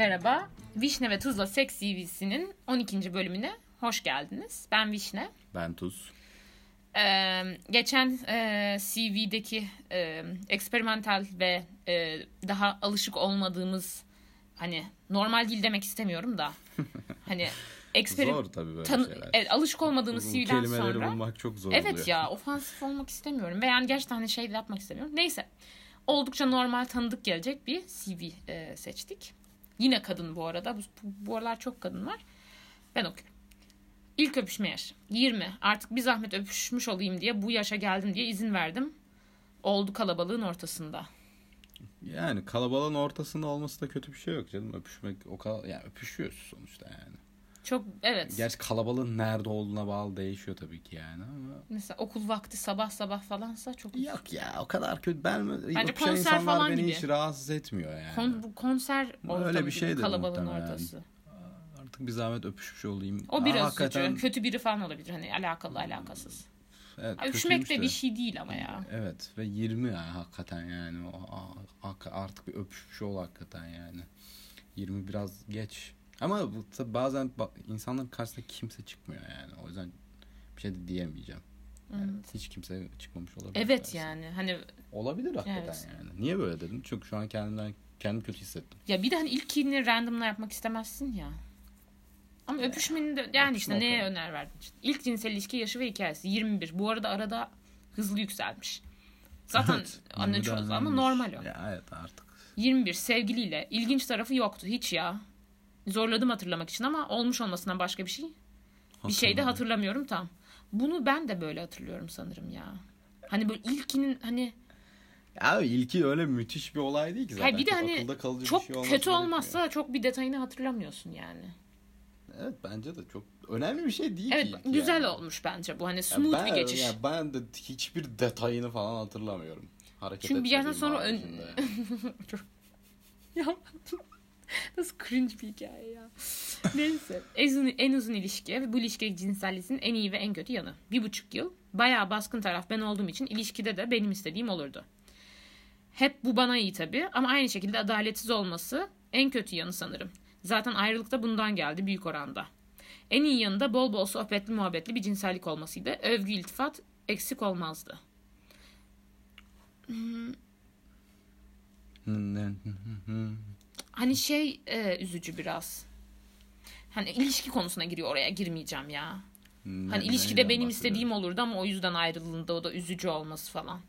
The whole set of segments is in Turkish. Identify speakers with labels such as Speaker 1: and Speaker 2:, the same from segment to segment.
Speaker 1: Merhaba, Vişne ve Tuzla Seks CV'sinin 12. bölümüne hoş geldiniz. Ben Vişne.
Speaker 2: Ben Tuz.
Speaker 1: Ee, geçen e, CV'deki e, eksperimental ve e, daha alışık olmadığımız hani normal değil demek istemiyorum da hani eksperim
Speaker 2: Zor tabii böyle
Speaker 1: tanı-
Speaker 2: şeyler.
Speaker 1: evet, alışık olmadığımız
Speaker 2: Bu
Speaker 1: CV'den
Speaker 2: kelimeleri
Speaker 1: sonra
Speaker 2: bulmak çok zor
Speaker 1: Evet
Speaker 2: oluyor.
Speaker 1: ya ofansif olmak istemiyorum. Ve yani gerçekten hani şey yapmak istemiyorum. Neyse. Oldukça normal tanıdık gelecek bir CV e, seçtik. Yine kadın bu arada. Bu, bu aralar çok kadın var. Ben okuyorum. İlk öpüşme yaşı. 20. Artık bir zahmet öpüşmüş olayım diye bu yaşa geldim diye izin verdim. Oldu kalabalığın ortasında.
Speaker 2: Yani kalabalığın ortasında olması da kötü bir şey yok canım. Öpüşmek o kadar yani öpüşüyoruz sonuçta yani.
Speaker 1: Çok evet.
Speaker 2: Gerçi kalabalığın nerede olduğuna bağlı değişiyor tabii ki yani ama
Speaker 1: Mesela okul vakti sabah sabah falansa çok
Speaker 2: yok ya o kadar kötü ben
Speaker 1: Bence konser
Speaker 2: insanlar
Speaker 1: falan
Speaker 2: beni
Speaker 1: gibi.
Speaker 2: hiç rahatsız etmiyor yani.
Speaker 1: Kon, bu konser ortamı
Speaker 2: bir
Speaker 1: gibi
Speaker 2: şeydir
Speaker 1: kalabalığın
Speaker 2: muhtemelen.
Speaker 1: ortası.
Speaker 2: Artık bir zahmet öpüşmüş olayım.
Speaker 1: O
Speaker 2: Aa,
Speaker 1: biraz
Speaker 2: hakikaten,
Speaker 1: üzücü. Kötü biri falan olabilir. Hani alakalı alakasız.
Speaker 2: Evet,
Speaker 1: Öpüşmek de bir şey değil ama ya.
Speaker 2: Evet ve 20 yani hakikaten yani o artık bir öpüşmüş ol hakikaten yani. 20 biraz geç. Ama bu, tabii bazen ba- insanların karşısına kimse çıkmıyor yani. O yüzden bir şey de diyemeyeceğim. Yani Hiç kimse çıkmamış olabilir.
Speaker 1: Evet
Speaker 2: dersin.
Speaker 1: yani hani
Speaker 2: Olabilir hakikaten
Speaker 1: Evet.
Speaker 2: yani. Niye böyle dedim? Çünkü şu an kendimden kendimi kötü hissettim.
Speaker 1: ya bir de hani ilkini randomla yapmak istemezsin ya. Ama öpüşmenin de yani işte
Speaker 2: öpüşme
Speaker 1: neye
Speaker 2: okey.
Speaker 1: öner verdin? işte? İlk cinsel ilişki yaşı ve hikayesi 21. Bu arada arada hızlı yükselmiş. Zaten
Speaker 2: Evet,
Speaker 1: anne
Speaker 2: 20'den
Speaker 1: çok ama normal o.
Speaker 2: Ya evet artık.
Speaker 1: 21 sevgiliyle ilginç tarafı yoktu hiç ya. Zorladım hatırlamak için ama olmuş olmasından başka bir şey. Bir şey de
Speaker 2: Hatırlamıyorum.
Speaker 1: tam. Bunu ben de böyle hatırlıyorum sanırım ya. Hani böyle ilkinin hani
Speaker 2: Ya ilki öyle müthiş bir olay değil ki zaten.
Speaker 1: Hayır bir de
Speaker 2: Çok
Speaker 1: hani
Speaker 2: kalıcı bir
Speaker 1: çok
Speaker 2: şey olması
Speaker 1: kötü
Speaker 2: gerekiyor.
Speaker 1: olmazsa çok bir detayını hatırlamıyorsun yani.
Speaker 2: Evet bence de çok önemli bir şey değil
Speaker 1: Evet
Speaker 2: ki.
Speaker 1: güzel
Speaker 2: yani.
Speaker 1: olmuş bence bu hani
Speaker 2: Ya
Speaker 1: smooth
Speaker 2: ben,
Speaker 1: bir geçiş.
Speaker 2: ya ben de hiçbir detayını falan hatırlamıyorum. Hareket
Speaker 1: Çünkü bir yerden sonra ön-. Ya nasıl cringe bir hikaye ya. Neyse. En uzun, en uzun ilişki ve bu ilişki cinselliğin en iyi ve en kötü yanı. Bir buçuk yıl. Bayağı baskın taraf ben olduğum için ilişkide de benim istediğim olurdu. Hep bu bana iyi tabii ama aynı şekilde adaletsiz olması en kötü yanı sanırım. Zaten ayrılık da bundan geldi büyük oranda. En iyi yanı da bol bol sohbetli muhabbetli bir cinsellik olmasıydı. Övgü iltifat eksik olmazdı. Hani şey e, üzücü biraz. Hani ilişki konusuna giriyor oraya girmeyeceğim ya.
Speaker 2: Ne-
Speaker 1: Hani ilişkide benim istediğim olurdu ama o yüzden ayrılığında o da üzücü olması falan.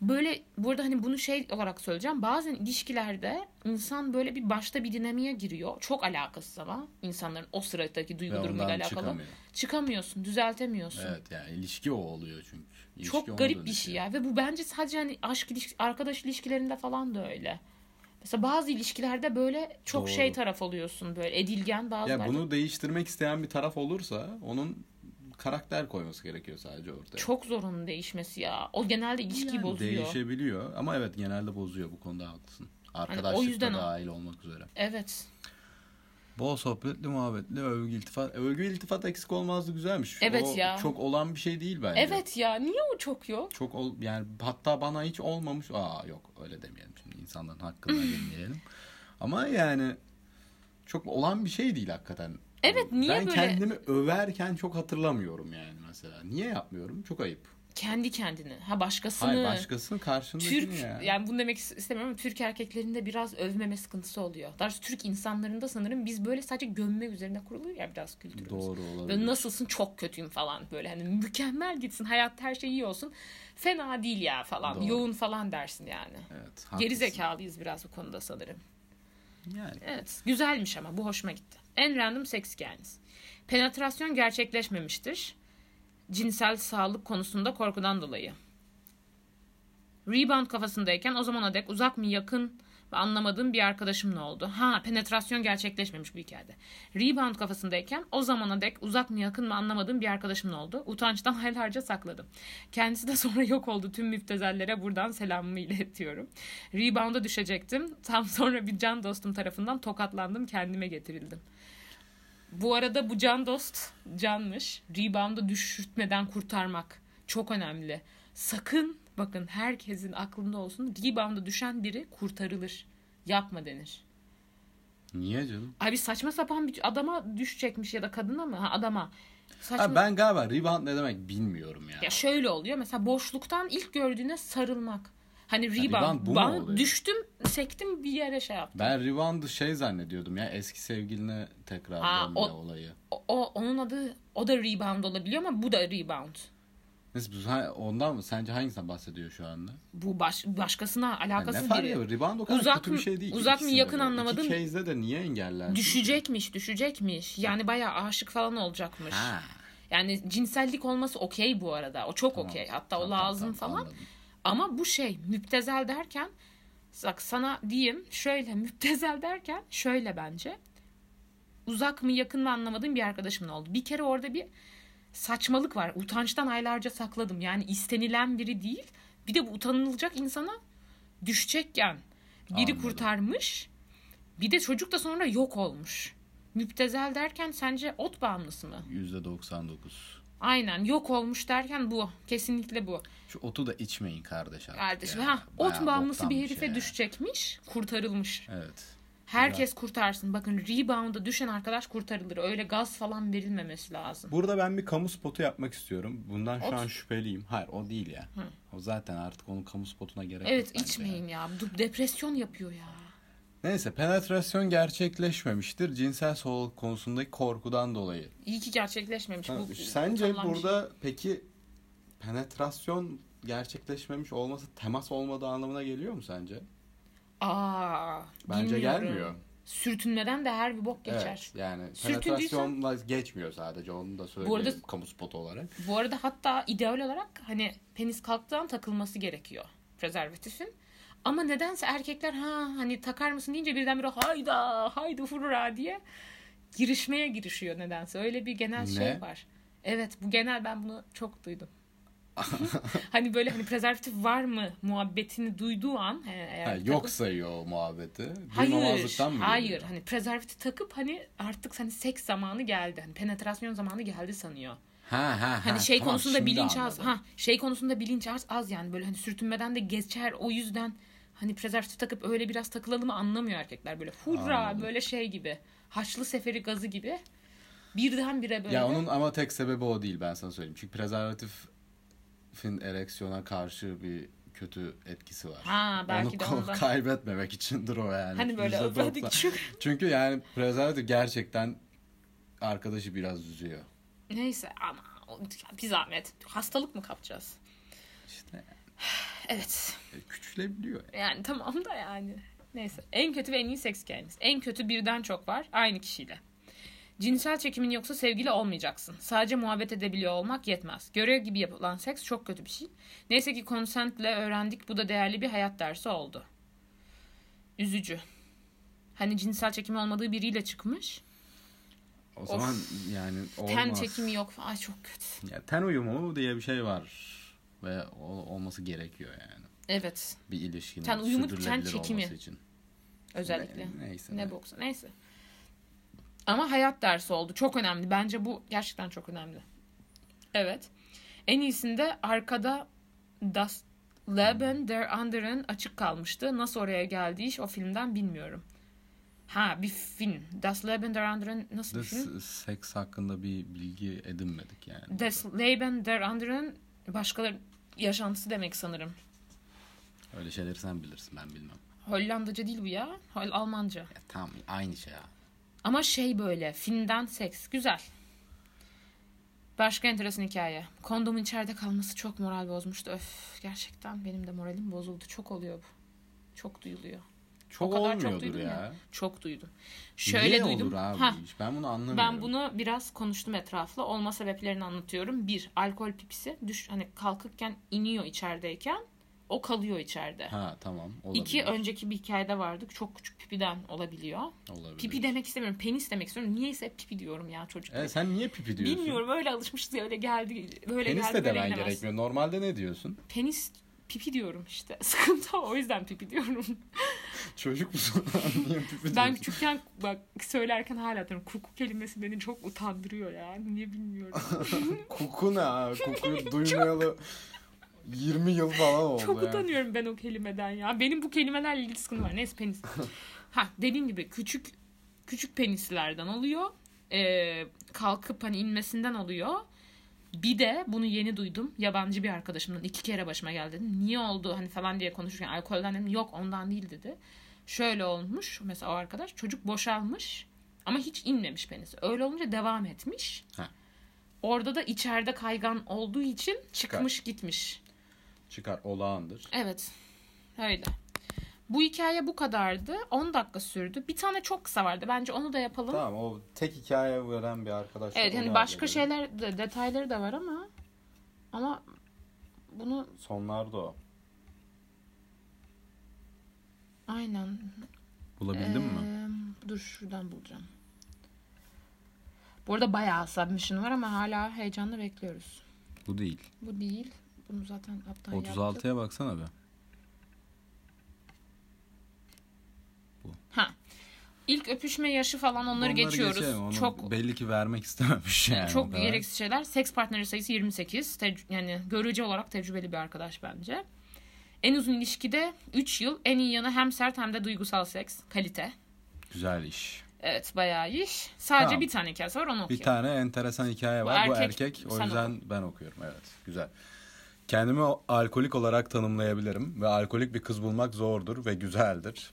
Speaker 1: Böyle burada hani bunu şey olarak söyleyeceğim. Bazen ilişkilerde insan böyle bir başta bir dinamiğe giriyor. Çok alakasız ama insanların o sıradaki duygu
Speaker 2: Ve
Speaker 1: durumuyla alakalı.
Speaker 2: çıkamıyor.
Speaker 1: Çıkamıyorsun, düzeltemiyorsun.
Speaker 2: Evet yani ilişki o oluyor çünkü. İlişki
Speaker 1: Çok garip bir şey ya ve bu bence sadece hani aşk ilişki, arkadaş ilişkilerinde falan da öyle. Mesela bazı ilişkilerde böyle çok
Speaker 2: Doğru.
Speaker 1: şey taraf oluyorsun böyle edilgen bazılarda.
Speaker 2: Ya bunu değiştirmek isteyen bir taraf olursa onun karakter koyması gerekiyor sadece ortaya.
Speaker 1: çok zor onun değişmesi ya. O genelde ilişkiyi
Speaker 2: Yani
Speaker 1: bozuyor.
Speaker 2: Değişebiliyor ama evet genelde bozuyor bu konuda haklısın. Arkadaşlık
Speaker 1: o yüzden
Speaker 2: da
Speaker 1: o-
Speaker 2: dahil olmak üzere.
Speaker 1: Evet.
Speaker 2: Bol sohbetli muhabbetli övgü iltifat. Övgü iltifat eksik olmazdı güzelmiş.
Speaker 1: Evet
Speaker 2: o
Speaker 1: ya.
Speaker 2: Çok olan bir şey değil bence.
Speaker 1: Evet ya niye o çok yok?
Speaker 2: Çok ol, yani hatta bana hiç olmamış. Aa yok öyle demeyelim şimdi insanların hakkını yemeyelim. Ama yani çok olan bir şey değil hakikaten.
Speaker 1: Evet, niye
Speaker 2: ben
Speaker 1: böyle-
Speaker 2: kendimi överken çok hatırlamıyorum yani mesela. Niye yapmıyorum? Çok ayıp.
Speaker 1: Kendi kendini. Ha başkasını.
Speaker 2: Hayır başkasının karşındakini
Speaker 1: Türk
Speaker 2: ya.
Speaker 1: yani bunu demek istemiyorum ama Türk erkeklerinde biraz övmeme sıkıntısı oluyor. Daha Türk insanlarında sanırım biz böyle sadece gömme üzerine kurulu ya biraz kültürümüz.
Speaker 2: Doğru olabilir.
Speaker 1: Böyle nasılsın çok kötüyüm falan böyle hani mükemmel gitsin hayat her şey iyi olsun. Fena değil ya falan.
Speaker 2: Doğru.
Speaker 1: Yoğun falan dersin yani.
Speaker 2: Evet,
Speaker 1: Geri
Speaker 2: haklısın.
Speaker 1: zekalıyız biraz bu konuda sanırım.
Speaker 2: Yani
Speaker 1: Evet. Güzelmiş ama bu hoşuma gitti. En random seks hikayeniz. Penetrasyon gerçekleşmemiştir. Cinsel sağlık konusunda korkudan dolayı. Rebound kafasındayken o zamana dek uzak mı yakın ve anlamadığım bir arkadaşımla oldu. Ha penetrasyon gerçekleşmemiş bu hikayede. Rebound kafasındayken o zamana dek uzak mı yakın mı anlamadığım bir arkadaşımla oldu. Utançtan aylarca sakladım. Kendisi de sonra yok oldu. Tüm müptezellere buradan selamımı iletiyorum. Rebound'a düşecektim. Tam sonra bir can dostum tarafından tokatlandım. Kendime getirildim. Bu arada bu can dost canmış. Rebound'a düşürtmeden kurtarmak. Çok önemli. Sakın bakın herkesin aklında olsun. Rebound'a düşen biri kurtarılır. Yapma denir.
Speaker 2: Niye canım?
Speaker 1: Abi saçma sapan bir adama düşecekmiş ya da kadına mı? Ha adama. Saçma.
Speaker 2: Ha, ben galiba rebound ne demek bilmiyorum ya.
Speaker 1: Ya şöyle oluyor mesela boşluktan ilk gördüğüne sarılmak. Hani rebound.
Speaker 2: rebound bu
Speaker 1: ben düştüm, sektim bir yere şey yaptım.
Speaker 2: Ben rebound'ı şey zannediyordum ya eski sevgiline tekrar
Speaker 1: Ha,
Speaker 2: dönme
Speaker 1: o-
Speaker 2: olayı.
Speaker 1: O, o- onun adı o da rebound olabiliyor ama bu da rebound.
Speaker 2: Neyse bu- ha, ondan mı? Sence hangisinden bahsediyor şu anda?
Speaker 1: Bu baş, başkasına
Speaker 2: Ha, ne
Speaker 1: alakasız
Speaker 2: fark
Speaker 1: biri.
Speaker 2: Rebound o kadar
Speaker 1: Uzak
Speaker 2: kötü bir
Speaker 1: mı-
Speaker 2: şey değil.
Speaker 1: uzak mı, yakın anlamadım.
Speaker 2: İki case'de de niye engeller?
Speaker 1: Düşecekmiş, düşecekmiş. Yani bayağı aşık falan olacakmış.
Speaker 2: Ha.
Speaker 1: Yani cinsellik olması okey bu arada. O çok
Speaker 2: Tamam,
Speaker 1: okey. Hatta
Speaker 2: tamam,
Speaker 1: o lazım
Speaker 2: tamam,
Speaker 1: falan.
Speaker 2: anladım.
Speaker 1: Ama bu şey müptezel derken bak sana diyeyim şöyle müptezel derken şöyle bence. Uzak mı yakın mı anlamadığım bir arkadaşımın oldu. Bir kere orada bir saçmalık var. Utançtan aylarca sakladım. Yani istenilen biri değil. Bir de bu utanılacak insana düşecekken biri
Speaker 2: Anladım.
Speaker 1: kurtarmış. Bir de çocuk da sonra yok olmuş. Müptezel derken sence ot bağımlısı mı?
Speaker 2: %99.
Speaker 1: Aynen yok olmuş derken bu. Kesinlikle bu.
Speaker 2: Şu otu da içmeyin kardeş artık
Speaker 1: Kardeşim
Speaker 2: ya.
Speaker 1: ha ot bağımlısı bir herife
Speaker 2: şey
Speaker 1: düşecekmiş. Kurtarılmış.
Speaker 2: Evet.
Speaker 1: Herkes kurtarsın. Bakın rebound'a düşen arkadaş kurtarılır. Öyle gaz falan verilmemesi lazım.
Speaker 2: Burada ben bir kamu spotu yapmak istiyorum. Bundan şu
Speaker 1: Ot.
Speaker 2: an şüpheliyim. Hayır o değil ya. O zaten artık onun kamu spotuna gerek yok
Speaker 1: Evet içmeyin ya. Depresyon yapıyor ya.
Speaker 2: Neyse penetrasyon gerçekleşmemiştir. Cinsel soğuk konusundaki korkudan dolayı.
Speaker 1: İyi ki gerçekleşmemiş.
Speaker 2: Ha,
Speaker 1: bu,
Speaker 2: Sence
Speaker 1: bir şey.
Speaker 2: burada peki penetrasyon gerçekleşmemiş olması temas olmadığı anlamına geliyor mu sence?
Speaker 1: Aa,
Speaker 2: Bence
Speaker 1: bilmiyorum.
Speaker 2: gelmiyor.
Speaker 1: Sürtünmeden de her bir bok geçer.
Speaker 2: Evet, yani penetrasyonla geçmiyor sadece onu da söyleyeyim
Speaker 1: arada-
Speaker 2: kamu spotu olarak.
Speaker 1: Bu arada hatta ideal olarak hani penis kalktığı an takılması gerekiyor prezervatifin. Ama nedense erkekler ha hani takar mısın deyince birdenbire hayda haydi furra diye girişmeye girişiyor nedense. Öyle bir genel şey
Speaker 2: Ne?
Speaker 1: var. Evet bu genel ben bunu çok duydum. hani böyle hani prezervatif var mı muhabbetini duyduğu an he, eğer
Speaker 2: Ha, yok sayıyor o muhabbeti.
Speaker 1: Hayır,
Speaker 2: mı
Speaker 1: hayır. Hani prezervatifi takıp hani artık hani seks zamanı geldi. Hani penetrasyon zamanı geldi sanıyor.
Speaker 2: Ha ha
Speaker 1: Hani
Speaker 2: ha,
Speaker 1: şey
Speaker 2: tamam,
Speaker 1: konusunda bilinç az.
Speaker 2: anladım.
Speaker 1: Ha şey konusunda bilinç az, az yani böyle hani sürtünmeden de geçer. O yüzden hani prezervatif takıp öyle biraz takılalım mı anlamıyor erkekler böyle. Hurra
Speaker 2: Anladım.
Speaker 1: böyle şey gibi. Haçlı seferi gazı gibi. Birdenbire böyle.
Speaker 2: Ya onun ama tek sebebi o değil ben sana söyleyeyim. Çünkü prezervatifin ereksiyona karşı bir kötü etkisi var.
Speaker 1: Ha, belki
Speaker 2: Onu
Speaker 1: de ondan.
Speaker 2: kaybetmemek içindir o yani.
Speaker 1: hani böyle
Speaker 2: %90.
Speaker 1: hadi küçük.
Speaker 2: Çünkü yani prezervatif gerçekten arkadaşı biraz üzüyor.
Speaker 1: Neyse ama bir zahmet. Hastalık mı kapacağız?
Speaker 2: İşte
Speaker 1: Evet.
Speaker 2: e, küçülebiliyor.
Speaker 1: Yani tamam da yani. Neyse. En kötü ve en iyi seks hikayeniz. En kötü birden çok var. Aynı kişiyle. Cinsel çekimin yoksa sevgili olmayacaksın. Sadece muhabbet edebiliyor olmak yetmez. Görev gibi yapılan seks çok kötü bir şey. Neyse ki konsentle öğrendik. Bu da değerli bir hayat dersi oldu. Üzücü. Hani cinsel çekimi olmadığı biriyle çıkmış.
Speaker 2: O zaman yani olmaz.
Speaker 1: Ten çekimi yok. Ay çok kötü.
Speaker 2: Ya, ten uyumu diye bir şey var. Ve olması gerekiyor yani.
Speaker 1: Evet.
Speaker 2: Bir ilişkinin
Speaker 1: Ten uyumu, ten
Speaker 2: sürdürülebilir
Speaker 1: çekimi.
Speaker 2: olması için.
Speaker 1: Özellikle.
Speaker 2: Ne- neyse.
Speaker 1: Ne boksa neyse. Ama hayat dersi oldu. Çok önemli. Bence bu gerçekten çok önemli. Evet. En iyisinde arkada Das Leben der Anderen açık kalmıştı. Nasıl oraya geldi iş o filmden bilmiyorum. Ha bir film. Das Leben der Anderen nasıl bir
Speaker 2: Biz
Speaker 1: film?
Speaker 2: seks hakkında bir bilgi edinmedik yani.
Speaker 1: Das Leben der Anderen başkaları yaşantısı demek sanırım.
Speaker 2: Öyle şeyleri sen bilirsin ben bilmem.
Speaker 1: Hollandaca değil bu ya. Hol Almanca.
Speaker 2: Ya tamam aynı şey ya.
Speaker 1: Ama şey böyle filmden seks güzel. Başka enteresan hikaye. Kondomun içeride kalması çok moral bozmuştu. Öf gerçekten benim de moralim bozuldu. Çok oluyor bu. Çok duyuluyor.
Speaker 2: Çok
Speaker 1: kadar çok duydum
Speaker 2: ya.
Speaker 1: ya. Çok duydum. Şöyle
Speaker 2: Niye
Speaker 1: duydum.
Speaker 2: olur abi iş? Ben bunu anlamıyorum.
Speaker 1: ben bunu biraz konuştum etraflı. Olma sebeplerini anlatıyorum. Bir, alkol pipisi. Düş, hani kalkıkken iniyor içerideyken. O kalıyor içeride.
Speaker 2: Ha tamam olabilir.
Speaker 1: İki, önceki bir hikayede vardık. Çok küçük pipiden olabiliyor.
Speaker 2: olabilir.
Speaker 1: Pipi demek istemiyorum. Penis demek istiyorum. Niyeyse hep pipi diyorum ya çocuk.
Speaker 2: E, sen niye pipi diyorsun?
Speaker 1: Bilmiyorum öyle alışmışız ya öyle geldi. Böyle
Speaker 2: Penis
Speaker 1: geldi
Speaker 2: de demen gerekmiyor. Normalde ne diyorsun?
Speaker 1: Penis pipi diyorum işte. Sıkıntı o. O yüzden pipi diyorum.
Speaker 2: Çocuk musun? niye pipi
Speaker 1: ben
Speaker 2: diyorsun?
Speaker 1: küçükken bak söylerken hala diyorum. Kuku kelimesi beni çok utandırıyor ya. Niye bilmiyorum.
Speaker 2: Koku ne? Kokuyu duymayalı 20 yıl falan oldu
Speaker 1: çok
Speaker 2: ya.
Speaker 1: utanıyorum ben o kelimeden ya. Benim bu kelimelerle ilgili sıkıntım var. Neyse penis. ha dediğim gibi küçük küçük penislerden oluyor. Ee, kalkıp hani inmesinden oluyor. Bir de bunu yeni duydum. Yabancı bir arkadaşımdan iki kere başıma geldi dedim. Niye oldu hani falan diye konuşurken alkolden dedim. Yok ondan değil dedi. Şöyle olmuş mesela o arkadaş çocuk boşalmış ama hiç inmemiş penisi. Öyle olunca devam etmiş.
Speaker 2: Ha.
Speaker 1: Orada da içeride kaygan olduğu için çıkmış gitmiş.
Speaker 2: Çıkar olağandır.
Speaker 1: Evet. Öyle. Bu hikaye bu kadardı. 10 dakika sürdü. Bir tane çok kısa vardı. Bence onu da yapalım.
Speaker 2: Tamam o tek hikaye veren bir arkadaş.
Speaker 1: evet hani başka şeyler de, detayları da var ama ama bunu
Speaker 2: Sonlarda o.
Speaker 1: aynen
Speaker 2: Bulabildin mi?
Speaker 1: Ee, Dur şuradan bulacağım. Bu arada bayağı submission var ama hala heyecanla bekliyoruz.
Speaker 2: Bu değil.
Speaker 1: Bu değil. Bunu zaten yaptık.
Speaker 2: 36'ya baksana be.
Speaker 1: Ha. İlk öpüşme yaşı falan onları, geçiyoruz.
Speaker 2: geçelim. Onu
Speaker 1: Çok
Speaker 2: belli ki vermek istememiş yani.
Speaker 1: çok gereksiz şeyler. Seks partneri sayısı 28. Tec- yani görücü olarak tecrübeli bir arkadaş bence. En uzun ilişkide 3 yıl. En iyi yanı hem sert hem de duygusal seks. Kalite.
Speaker 2: Güzel iş.
Speaker 1: Evet bayağı iş. Sadece
Speaker 2: Tamam.
Speaker 1: bir tane hikayesi var onu
Speaker 2: Bir
Speaker 1: okuyalım.
Speaker 2: tane enteresan hikaye
Speaker 1: Bu
Speaker 2: var. Bu
Speaker 1: erkek,
Speaker 2: erkek. O yüzden ben okuyorum. Evet. Güzel. Kendimi alkolik olarak tanımlayabilirim ve alkolik bir kız bulmak zordur ve güzeldir.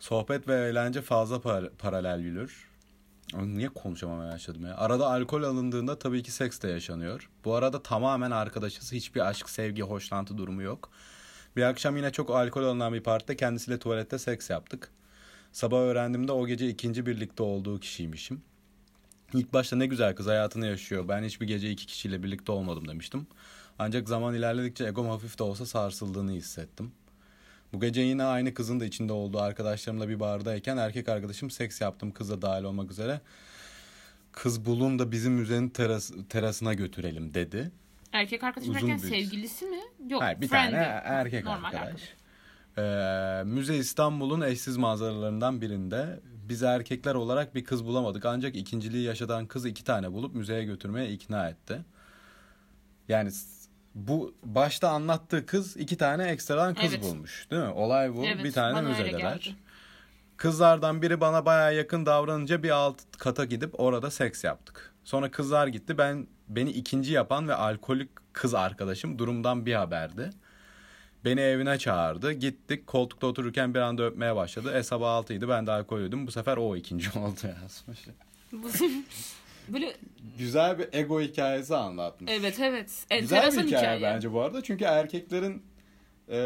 Speaker 2: Sohbet ve eğlence fazla par- paralel yürür. Niye konuşamamaya başladım ya? Arada alkol alındığında tabii ki seks de yaşanıyor. Bu arada tamamen arkadaşız. Hiçbir aşk, sevgi, hoşlantı durumu yok. Bir akşam yine çok alkol alınan bir partide kendisiyle tuvalette seks yaptık. Sabah öğrendiğimde o gece ikinci birlikte olduğu kişiymişim. İlk başta ne güzel kız hayatını yaşıyor. Ben hiçbir gece iki kişiyle birlikte olmadım demiştim. Ancak zaman ilerledikçe egom hafif de olsa sarsıldığını hissettim. Bu gece yine aynı kızın da içinde olduğu arkadaşlarımla bir bardayken erkek arkadaşım seks yaptım kızla dahil olmak üzere. Kız bulun da bizim müzenin teras, terasına götürelim dedi.
Speaker 1: Erkek arkadaşım
Speaker 2: Uzun
Speaker 1: derken
Speaker 2: bir-
Speaker 1: sevgilisi mi? Yok.
Speaker 2: Hayır, bir
Speaker 1: friend'i.
Speaker 2: tane erkek
Speaker 1: Normal
Speaker 2: arkadaş. Ee, Müze İstanbul'un eşsiz manzaralarından birinde biz erkekler olarak bir kız bulamadık. Ancak ikinciliği yaşadan kız iki tane bulup müzeye götürmeye ikna etti. Yani bu başta anlattığı kız iki tane ekstradan kız
Speaker 1: Evet.
Speaker 2: bulmuş değil mi? Olay bu.
Speaker 1: Evet,
Speaker 2: bir tane müzedeler. Kızlardan biri bana baya yakın davranınca bir alt kata gidip orada seks yaptık. Sonra kızlar gitti. Ben beni ikinci yapan ve alkolik kız arkadaşım durumdan bir haberdi. Beni evine çağırdı. Gittik. Koltukta otururken bir anda öpmeye başladı. E sabah altıydı. Ben de alkolüydüm. Bu sefer o ikinci oldu yazmış.
Speaker 1: Böyle
Speaker 2: Güzel bir ego hikayesi anlatmış.
Speaker 1: evet evet.
Speaker 2: Güzel
Speaker 1: Enteresan
Speaker 2: bir hikaye,
Speaker 1: hikaye.
Speaker 2: bence bu arada. Çünkü erkeklerin e,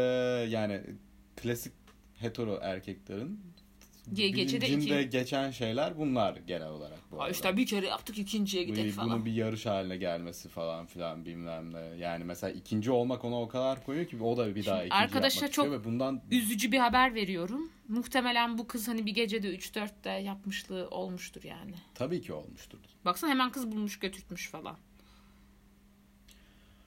Speaker 2: yani klasik hetero erkeklerin
Speaker 1: Ge- gecede iki.
Speaker 2: geçen şeyler bunlar genel olarak bu
Speaker 1: Aa, işte bir kere yaptık ikinciye gidelim falan.
Speaker 2: Bunun bir yarış haline gelmesi falan filan bilmem ne. Yani mesela ikinci olmak ona o kadar koyuyor ki o da bir daha ikinci
Speaker 1: arkadaşa
Speaker 2: yapmak
Speaker 1: çok
Speaker 2: istiyor ve bundan
Speaker 1: Üzücü bir haber veriyorum. Muhtemelen bu kız hani bir gecede 3-4'te yapmışlığı olmuştur yani.
Speaker 2: tabii ki olmuştur.
Speaker 1: Baksana hemen kız bulmuş götürtmüş falan.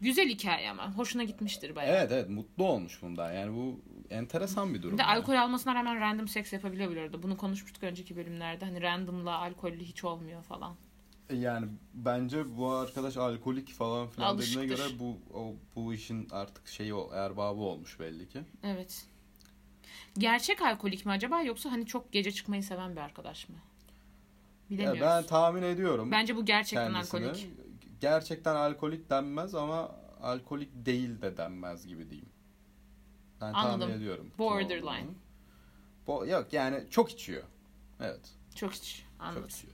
Speaker 1: Güzel hikaye ama. Hoşuna gitmiştir bayağı.
Speaker 2: Evet evet mutlu olmuş bundan. Yani bu enteresan bir durum.
Speaker 1: Bir de
Speaker 2: yani.
Speaker 1: alkol almasına rağmen random seks yapabiliyor bir arada. Bunu konuşmuştuk önceki bölümlerde. Hani randomla alkollü hiç olmuyor falan.
Speaker 2: Yani bence bu arkadaş alkolik falan filan dediğine
Speaker 1: Alışıktır.
Speaker 2: göre bu o, bu işin artık şeyi o erbabı olmuş belli ki.
Speaker 1: Evet. Gerçek alkolik mi acaba yoksa hani çok gece çıkmayı seven bir arkadaş mı?
Speaker 2: Ya
Speaker 1: Bilemiyoruz.
Speaker 2: ben tahmin ediyorum.
Speaker 1: Bence bu gerçekten
Speaker 2: kendisini.
Speaker 1: alkolik.
Speaker 2: Gerçekten alkolik denmez ama alkolik değil de denmez gibi diyeyim. Ben
Speaker 1: Anladım.
Speaker 2: tahmin ediyorum.
Speaker 1: Borderline.
Speaker 2: Bo yok yani çok içiyor. Evet.
Speaker 1: Çok hiç anladım.
Speaker 2: Çok içiyor.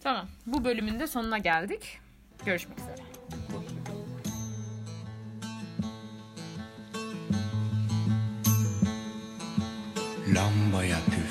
Speaker 1: Tamam. Bu bölümün de sonuna geldik. Görüşmek üzere.
Speaker 3: yapıyor.